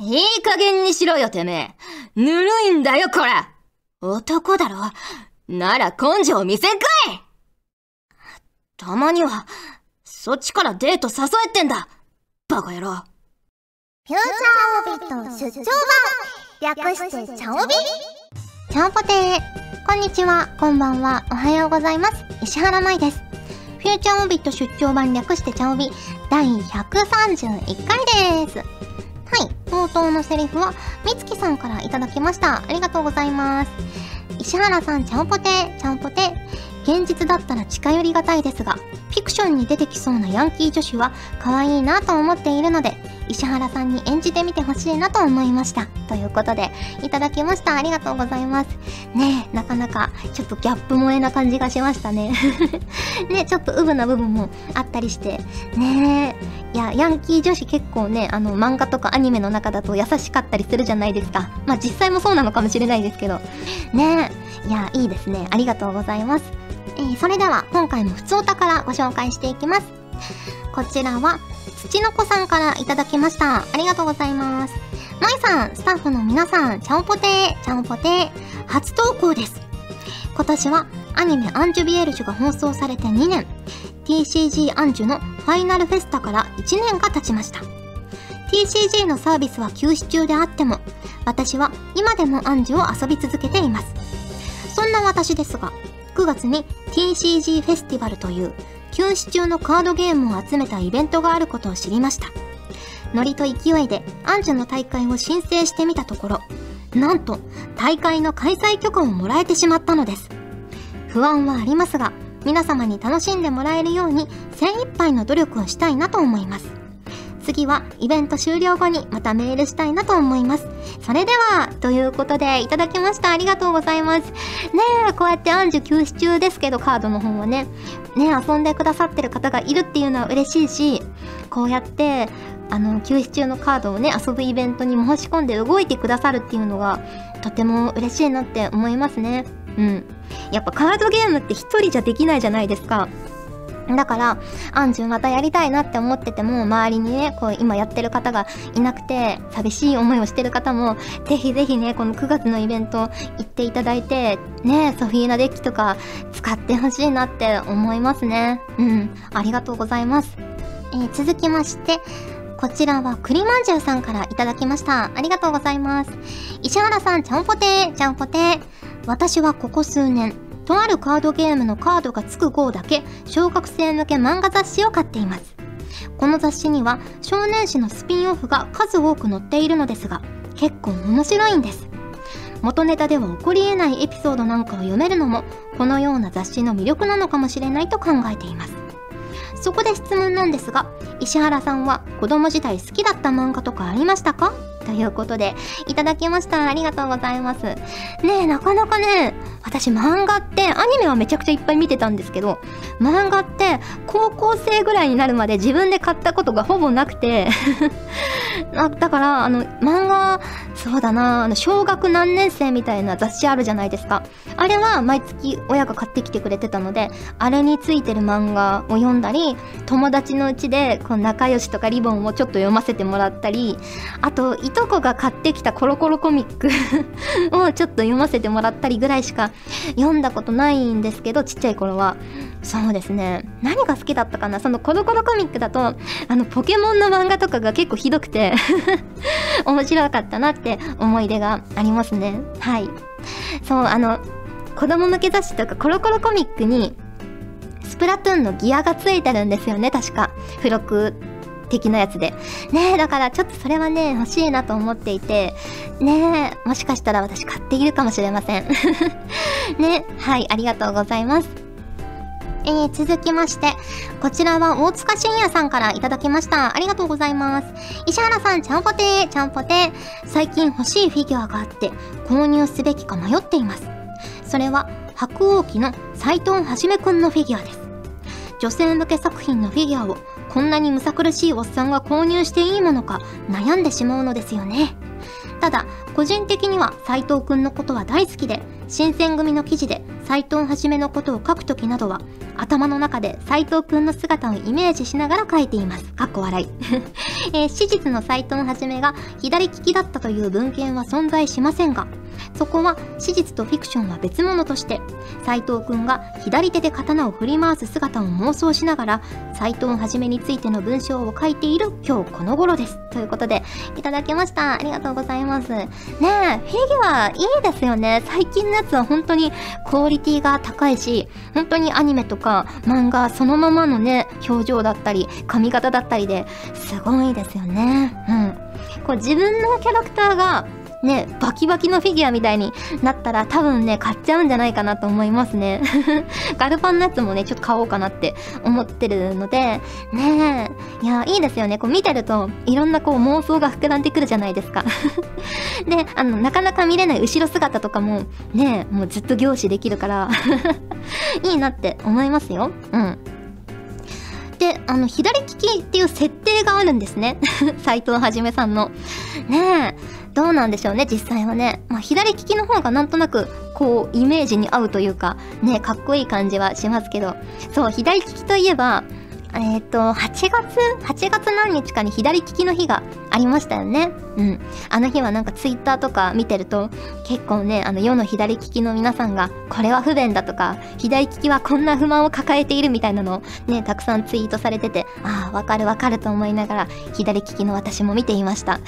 いい加減にしろよ、てめえ。ぬるいんだよ、こら男だろ？なら根性見せんかいたまには、そっちからデート誘えてんだバカ野郎。フューチャーオビット出張版略してチャオビ？チャオポテーこんにちは、こんばんは、おはようございます。石原舞です。フューチャーオビット出張版略してチャオビ第131回です。はい、冒頭のセリフは、みつきさんからいただきました。ありがとうございます。石原さん、ちゃんぽてちゃんぽて。現実だったら近寄りがたいですが、フィクションに出てきそうなヤンキー女子は可愛いなと思っているので、石原さんに演じてみてほしいなと思いました。ということで、いただきました。ありがとうございます。ねえ、なかなか、ちょっとギャップ萌えな感じがしましたね。ねちょっとウブな部分もあったりして。ねえ、いや、ヤンキー女子結構ね、あの、漫画とかアニメの中だと優しかったりするじゃないですか。まあ実際もそうなのかもしれないですけど。ねえ、いや、いいですね。ありがとうございます。えー、それでは、今回も普通お宝ご紹介していきます。こちらは、土の子さんからいただきました。ありがとうございます。まいさん、スタッフの皆さん、ちゃんぽてー、ちゃんぽてー、初投稿です。今年はアニメアンジュビエルジュが放送されて2年、TCG アンジュのファイナルフェスタから1年が経ちました。TCG のサービスは休止中であっても、私は今でもアンジュを遊び続けています。そんな私ですが、9月に TCG フェスティバルという休止中のカードゲームを集めたイベントがあることを知りました。ノリと勢いでアンジュの大会を申請してみたところ、なんと大会の開催許可をもらえてしまったのです。不安はありますが、皆様に楽しんでもらえるように精一杯の努力をしたいなと思います。次はイベント終了後にまたメールしたいなと思います。それでは、ということでいただきました。ありがとうございます。ねえ、こうやってアンジュ休止中ですけど、カードの方はね、ね遊んでくださってる方がいるっていうのは嬉しいし、こうやって、あの、休止中のカードをね、遊ぶイベントに申し込んで動いてくださるっていうのが、とても嬉しいなって思いますね。うん。やっぱカードゲームって一人じゃできないじゃないですか。だから、アンジュまたやりたいなって思ってても、周りにね、こう今やってる方がいなくて、寂しい思いをしてる方も、ぜひぜひね、この9月のイベント行っていただいて、ね、ソフィーナデッキとか使ってほしいなって思いますね。うん、ありがとうございます。えー、続きまして、こちらは栗まんじゅうさんからいただきました。ありがとうございます。石原さん、ちゃんぽてー、ちゃんぽてー。私はここ数年、とあるカードゲームのカードがつく号だけ小学生向け漫画雑誌を買っています。この雑誌には少年誌のスピンオフが数多く載っているのですが結構面白いんです。元ネタでは起こり得ないエピソードなんかを読めるのもこのような雑誌の魅力なのかもしれないと考えています。そこで質問なんですが石原さんは子供時代好きだった漫画とかありましたか？ということで、いただきました。ありがとうございます。ねえ、なかなかね、私漫画って、アニメはめちゃくちゃいっぱい見てたんですけど、漫画って高校生ぐらいになるまで自分で買ったことがほぼなくて だから、あの、漫画、そうだな、あの、小学何年生みたいな雑誌あるじゃないですか。あれは毎月親が買ってきてくれてたので、あれについてる漫画を読んだり、友達のうちで、こう、仲良しとかリボンをちょっと読ませてもらったり、あと、いとこが買ってきたコロコロコミック をちょっと読ませてもらったりぐらいしか読んだことないんですけど、ちっちゃい頃は。そうですね。何が好きだったかな？そのコロコロコミックだと、あの、ポケモンの漫画とかが結構ひどくて 面白かったなって思い出がありますね。はい。そう、あの、子供向け雑誌とかコロコロコミックに、スプラトゥーンのギアがついてるんですよね、確か。付録的なやつで。ねえ、だからちょっとそれはね、欲しいなと思っていて、ねえ、もしかしたら私買っているかもしれません。ね、はい、ありがとうございます。えー、続きまして、こちらは大塚信也さんからいただきました。ありがとうございます。石原さん、ちゃんぽてー、ちゃんぽてー。最近欲しいフィギュアがあって、購入すべきか迷っています。それは、白鸚記の斎藤はじめくんのフィギュアです。女性向け作品のフィギュアを、こんなにむさ苦しいおっさんが購入していいものか悩んでしまうのですよね。ただ個人的には斎藤くんのことは大好きで新選組の記事で斎藤はじめのことを書くときなどは頭の中で斎藤くんの姿をイメージしながら書いています。かっこ笑い。えー、史実の斎藤はじめが左利きだったという文献は存在しませんが、そこは史実とフィクションは別物として斎藤くんが左手で刀を振り回す姿を妄想しながら斎藤はじめについての文章を書いている今日この頃です。ということでいただきました。ありがとうございます。ねえフィギュアいいですよね。最近のやつは本当にクオリティが高いし本当にアニメとか漫画そのままのね表情だったり髪型だったりですごいですよね。うん。こう自分のキャラクターがね、バキバキのフィギュアみたいになったら多分ね、買っちゃうんじゃないかなと思いますね。ガルパンのやつもね、ちょっと買おうかなって思ってるので、ねえ、いや、いいですよね。こう見てると、いろんなこう妄想が膨らんでくるじゃないですか。で、あの、なかなか見れない後ろ姿とかも、ねもうずっと凝視できるから いいなって思いますよ。うん。で、あの、左利きっていう設定があるんですね。斎藤はじめさんの。ねえ。どうなんでしょうね、実際はね。まあ、左利きの方がなんとなく、こう、イメージに合うというか、ね、かっこいい感じはしますけど、そう、左利きといえば、えっ、ー、と、8月 ?8 月何日かに左利きの日がありましたよね。うん。あの日はなんかツイッターとか見てると、結構ね、あの世の左利きの皆さんが、これは不便だとか、左利きはこんな不満を抱えているみたいなのをね、たくさんツイートされてて、ああ、わかるわかると思いながら、左利きの私も見ていました。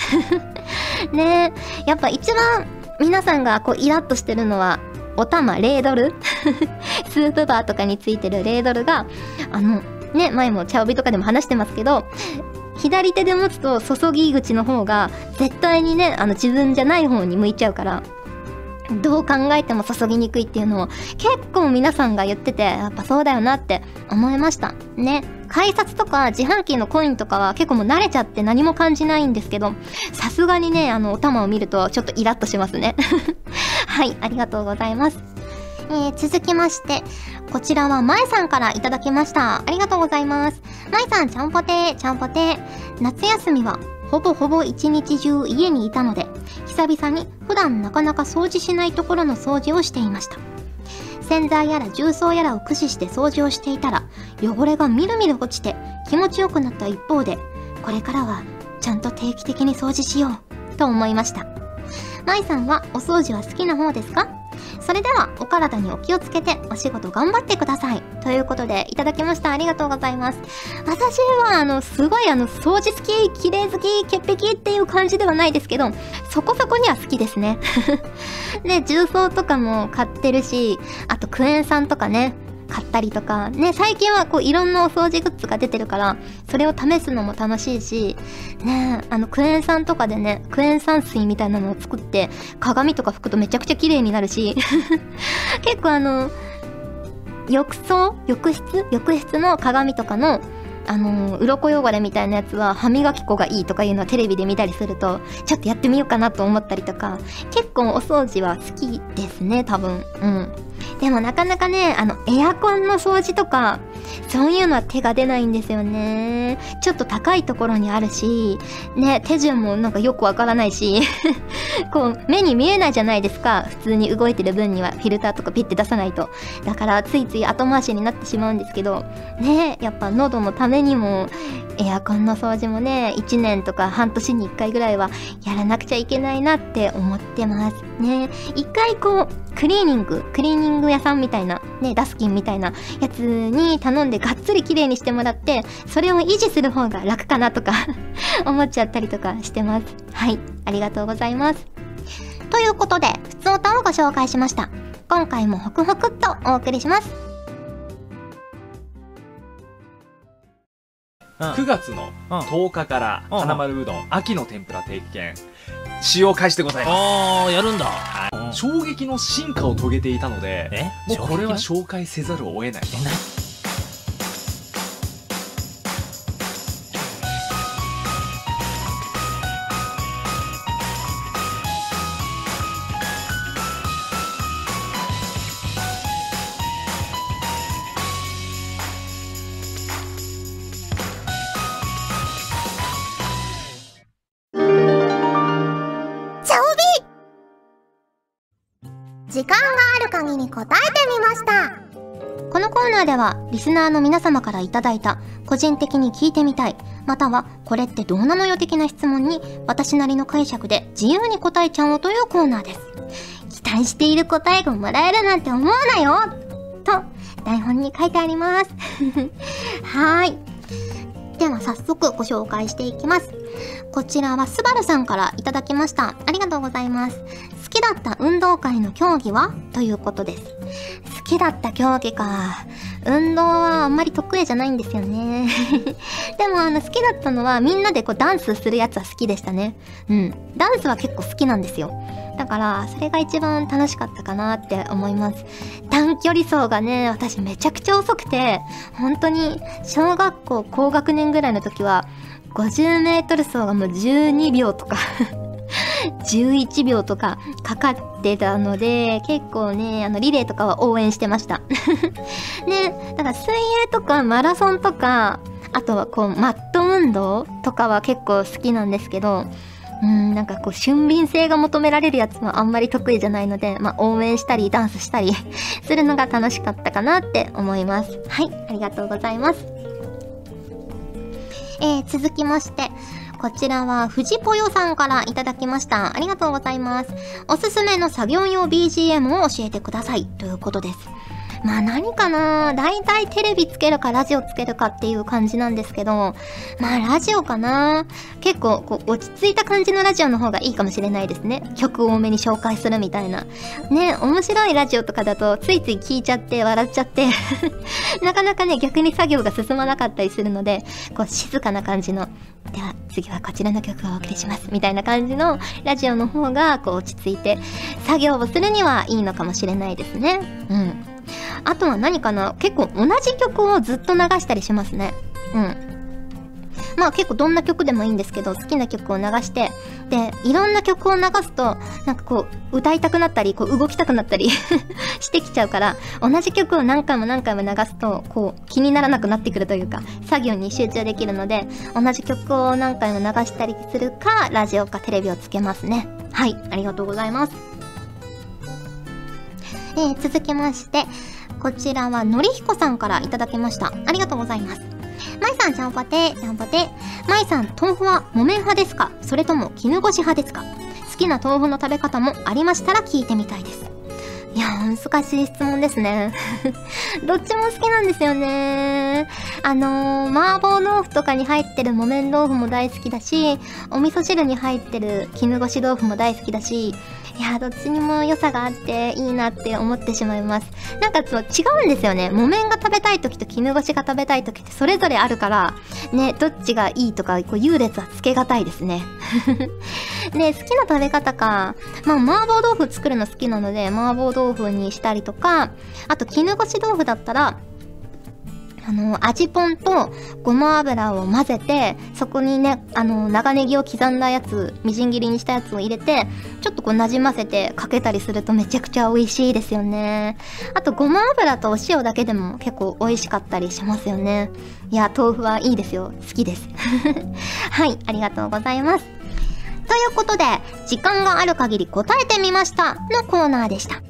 ねえやっぱ一番皆さんがこうイラッとしてるのは、お玉、レードル？スープバーとかについてるレードルが、あの、ね、前も茶帯とかでも話してますけど、左手で持つと注ぎ口の方が絶対にね、あの自分じゃない方に向いちゃうから、どう考えても注ぎにくいっていうのを結構皆さんが言ってて、やっぱそうだよなって思いました。ね。改札とか自販機のコインとかは結構もう慣れちゃって何も感じないんですけど、さすがにね、あの、お玉を見るとちょっとイラッとしますね。はい、ありがとうございます。えー、続きまして、こちらはまえさんからいただきました。ありがとうございます。まえさん、ちゃんぽてー、ちゃんぽてー。夏休みはほぼほぼ一日中家にいたので、久々に普段なかなか掃除しないところの掃除をしていました。洗剤やら重曹やらを駆使して掃除をしていたら、汚れがみるみる落ちて気持ちよくなった一方で、これからはちゃんと定期的に掃除しようと思いました。まいさんはお掃除は好きな方ですか？それではお体にお気をつけてお仕事頑張ってください。ということでいただきました。ありがとうございます。私はあの、すごいあの、掃除好き、綺麗好き、潔癖っていう感じではないですけど、そこそこには好きですね。で、重曹とかも買ってるし、あとクエン酸とかね、買ったりとか、ね、最近はこういろんなお掃除グッズが出てるから、それを試すのも楽しいし、ね、あのクエン酸とかでね、クエン酸水みたいなのを作って、鏡とか拭くとめちゃくちゃ綺麗になるし、結構あの、浴槽浴室浴室の鏡とかのあの、鱗汚れみたいなやつは歯磨き粉がいいとかいうのはテレビで見たりすると、ちょっとやってみようかなと思ったりとか、結構お掃除は好きですね、多分。うん。でもなかなかね、あの、エアコンの掃除とか、そういうのは手が出ないんですよね。ちょっと高いところにあるし、ね、手順もなんかよくわからないし、こう、目に見えないじゃないですか。普通に動いてる分にはフィルターとかピッて出さないと。だからついつい後回しになってしまうんですけど、ね、やっぱ喉のためにも、エアコンの掃除もね、1年とか半年に1回ぐらいはやらなくちゃいけないなって思ってます。ね、一回こう、クリーニング、クリーニング屋さんみたいな、ね、ダスキンみたいなやつに頼んでがっつり綺麗にしてもらって、それを維持する方が楽かなとか 思っちゃったりとかしてます。はい、ありがとうございます。ということで、ふつおたをご紹介しました。今回もホクホクっとお送りします。9月の10日から花丸うどん秋の天ぷら定期券使用開始でございます。ああやるんだ、はい、衝撃の進化を遂げていたのでもうこれは紹介せざるを得ない時間がある限り答えてみました。このコーナーではリスナーの皆様からいいた個人的に聞いてみたいまたはこれってどうなのよ的な質問に私なりの解釈で自由に答えちゃおうというコーナーです。期待している答えがもらえるなんて思うなよと台本に書いてあります。はーい。では早速ご紹介していきます。こちらはスバルさんからいただきました。ありがとうございます。好きだった運動会の競技は？ということです。好きだった競技か。運動はあんまり得意じゃないんですよね。でもあの好きだったのはみんなでこうダンスするやつは好きでしたね。うん。ダンスは結構好きなんですよ。だからそれが一番楽しかったかなって思います。短距離走がね私めちゃくちゃ遅くて本当に小学校高学年ぐらいの時は50メートル走がもう12秒とか。11秒とかかかってたので、結構ね、あの、リレーとかは応援してました。ね、だから水泳とかマラソンとか、あとはこう、マット運動とかは結構好きなんですけど、うん、なんかこう、俊敏性が求められるやつはあんまり得意じゃないので、まあ、応援したり、ダンスしたり するのが楽しかったかなって思います。はい、ありがとうございます。えー、続きまして、こちらは、藤ぽよさんからいただきました。ありがとうございます。おすすめの作業用 BGM を教えてください。ということです。まあ何かな大体テレビつけるかラジオつけるかっていう感じなんですけど、まあラジオかな結構こう落ち着いた感じのラジオの方がいいかもしれないですね。曲多めに紹介するみたいな。ね、面白いラジオとかだとついつい聞いちゃって笑っちゃって なかなかね逆に作業が進まなかったりするので、こう静かな感じのでは次はこちらの曲をお送りしますみたいな感じのラジオの方がこう落ち着いて作業をするにはいいのかもしれないですね。うん。あとは何かな結構同じ曲をずっと流したりしますね。うん。まあ結構どんな曲でもいいんですけど、好きな曲を流して、で、いろんな曲を流すと、なんかこう、歌いたくなったり、こう動きたくなったり してきちゃうから、同じ曲を何回も何回も流すと、こう、気にならなくなってくるというか、作業に集中できるので、同じ曲を何回も流したりするか、ラジオかテレビをつけますね。はい、ありがとうございます。えー、続きまして、こちらはのりひこさんからいただきました。ありがとうございます。まいさん、ちゃんぽて、ちゃんぽて。まいさん、豆腐は木綿派ですか？それとも絹ごし派ですか？好きな豆腐の食べ方もありましたら聞いてみたいです。いや難しい質問ですね。どっちも好きなんですよね。あのー、麻婆豆腐とかに入ってる木綿豆腐も大好きだし、お味噌汁に入ってる絹ごし豆腐も大好きだし、いやどっちにも良さがあっていいなって思ってしまいます。なんかそう違うんですよね。木綿が食べたい時と絹ごしが食べたい時ってそれぞれあるからねどっちがいいとかこう優劣はつけがたいですね。ね好きな食べ方かまあ麻婆豆腐作るの好きなので麻婆豆腐にしたりとかあと絹ごし豆腐だったらあの、味ぽんとごま油を混ぜて、そこにね、あの、長ネギを刻んだやつ、みじん切りにしたやつを入れて、ちょっとこう馴染ませてかけたりするとめちゃくちゃ美味しいですよね。あと、ごま油とお塩だけでも結構美味しかったりしますよね。いや、豆腐はいいですよ。好きです。はい、ありがとうございます。ということで、時間がある限り答えてみましたのコーナーでした。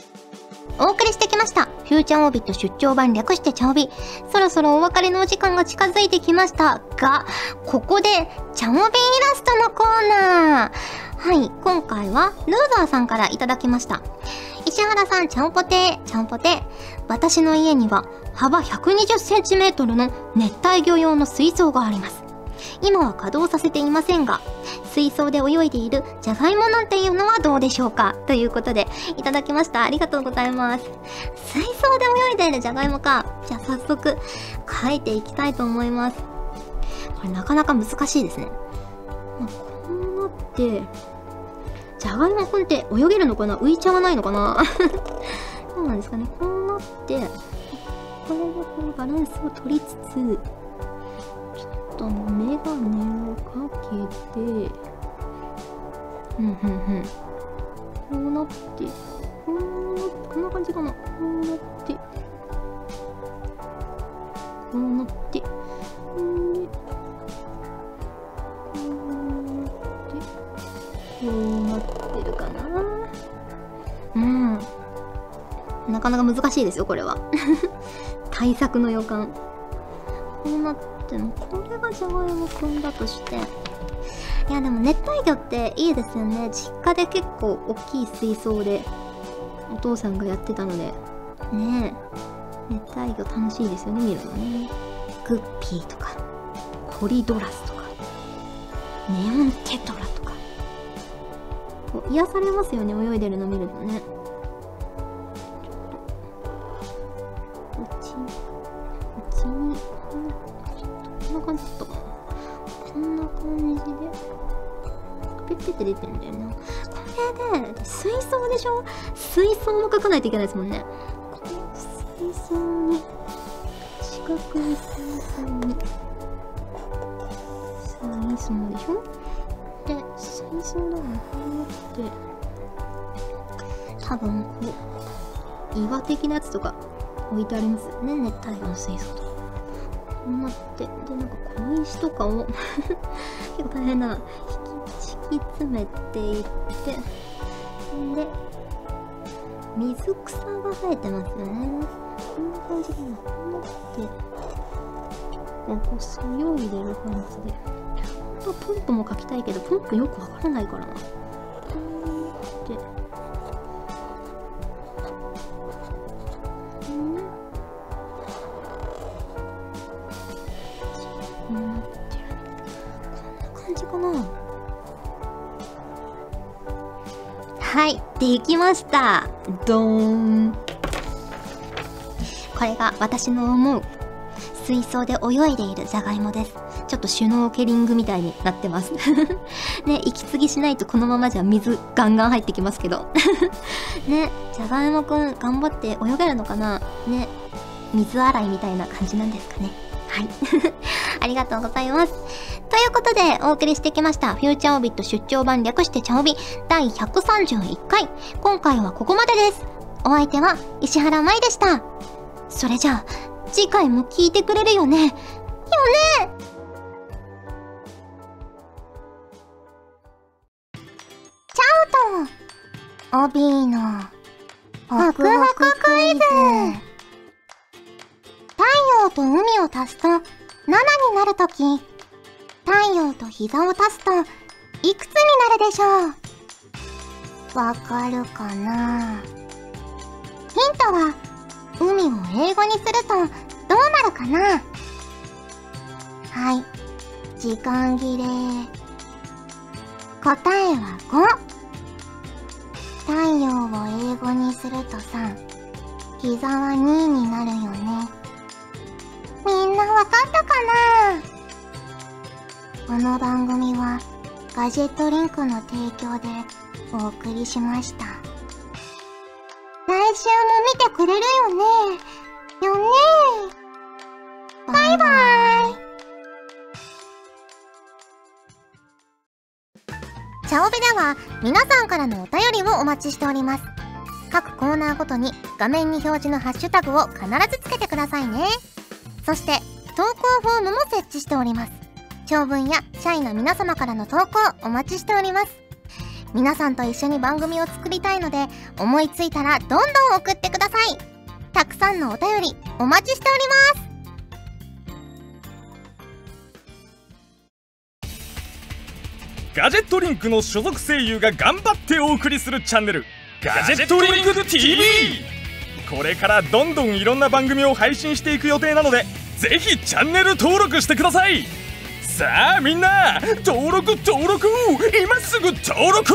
お送りしてきました。フューチャーオービット出張版略してチャオビ。そろそろお別れのお時間が近づいてきましたが、ここで、チャオビイラストのコーナー。はい、今回は、ルーザーさんからいただきました。石原さん、ちゃんぽてー、ちゃんぽてー。私の家には、幅120センチメートルの熱帯魚用の水槽があります。今は稼働させていませんが、水槽で泳いでいるじゃがいもなんていうのはどうでしょうか？ということで、いただきました。ありがとうございます。水槽で泳いでいるじゃがいもか？じゃあ早速、書いていきたいと思います。これなかなか難しいですね。まあ、こうなって、じゃがいもくんって泳げるのかな？浮いちゃわないのかな？そうなんですかね？こうなってこれでこうバランスを取りつつちょっとメガネをかけてうんうんうん。こうなって。こうなってこんな感じかな。こうなって。こうなって。こうなって。こうなって。るかな。うん。なかなか難しいですよこれは。対策の予感。こうなってもこれがじゃがいもくんだとしていやでも熱帯魚っていいですよね。実家で結構大きい水槽でお父さんがやってたので。ねえ。熱帯魚楽しいですよね見るのね。グッピーとかコリドラスとかネオンテトラとか。こう癒されますよね泳いでるの見るとね。ちょっとこっちにこっちにこんなちょっとこんな感じだったかなんな感じで。ペッペって出てるんだよな。これで水槽でしょ？水槽も書かないといけないですもんね。この水槽に四角い水槽に。水槽でしょ？で水槽の中にこうやって。多分こう岩的なやつとか置いてありますよね。熱帯魚の水槽とか。こうなって。でなんか小石とかを 結構大変な引き敷き詰めていってで水草が生えてますよね。こんな感じでな。こうなってこうそよいでる感じで。本当ポンプも描きたいけどポンプよくわからないからな。できました。ドーン。これが私の思う水槽で泳いでいるじゃがいもです。ちょっとシュノーケリングみたいになってます。ね息継ぎしないとこのままじゃ水ガンガン入ってきますけど。ねじゃがいもくん頑張って泳げるのかな。ね水洗いみたいな感じなんですかね。はいありがとうございます。ということでお送りしてきましたフューチャーオビット出張版略してチャオビ第131回。今回はここまでです。お相手は石原舞でした。それじゃあ次回も聞いてくれるよね。よね。チャオとオビーのホクホククイズ。太陽と海を足すと7になるとき太陽と膝を足すといくつになるでしょう？わかるかな？ヒントは海を英語にするとどうなるかな？はい。時間切れ。答えは5太陽を英語にすると3膝は2になるよね。なわかったかな？この番組はガジェットリンクの提供でお送りしました。来週も見てくれるよね？よね？バイバイ。チャオベでは皆さんからのお便りをお待ちしております。各コーナーごとに画面に表示のハッシュタグを必ずつけてくださいね。そして投稿フォームも設置しております。長文や社員の皆様からの投稿お待ちしております。皆さんと一緒に番組を作りたいので思いついたらどんどん送ってください。たくさんのお便りお待ちしております。ガジェットリンクの所属声優が頑張ってお送りするチャンネルガジェットリンク TV これからどんどんいろんな番組を配信していく予定なのでぜひチャンネル登録してください。さあみんな登録登録。今すぐ登録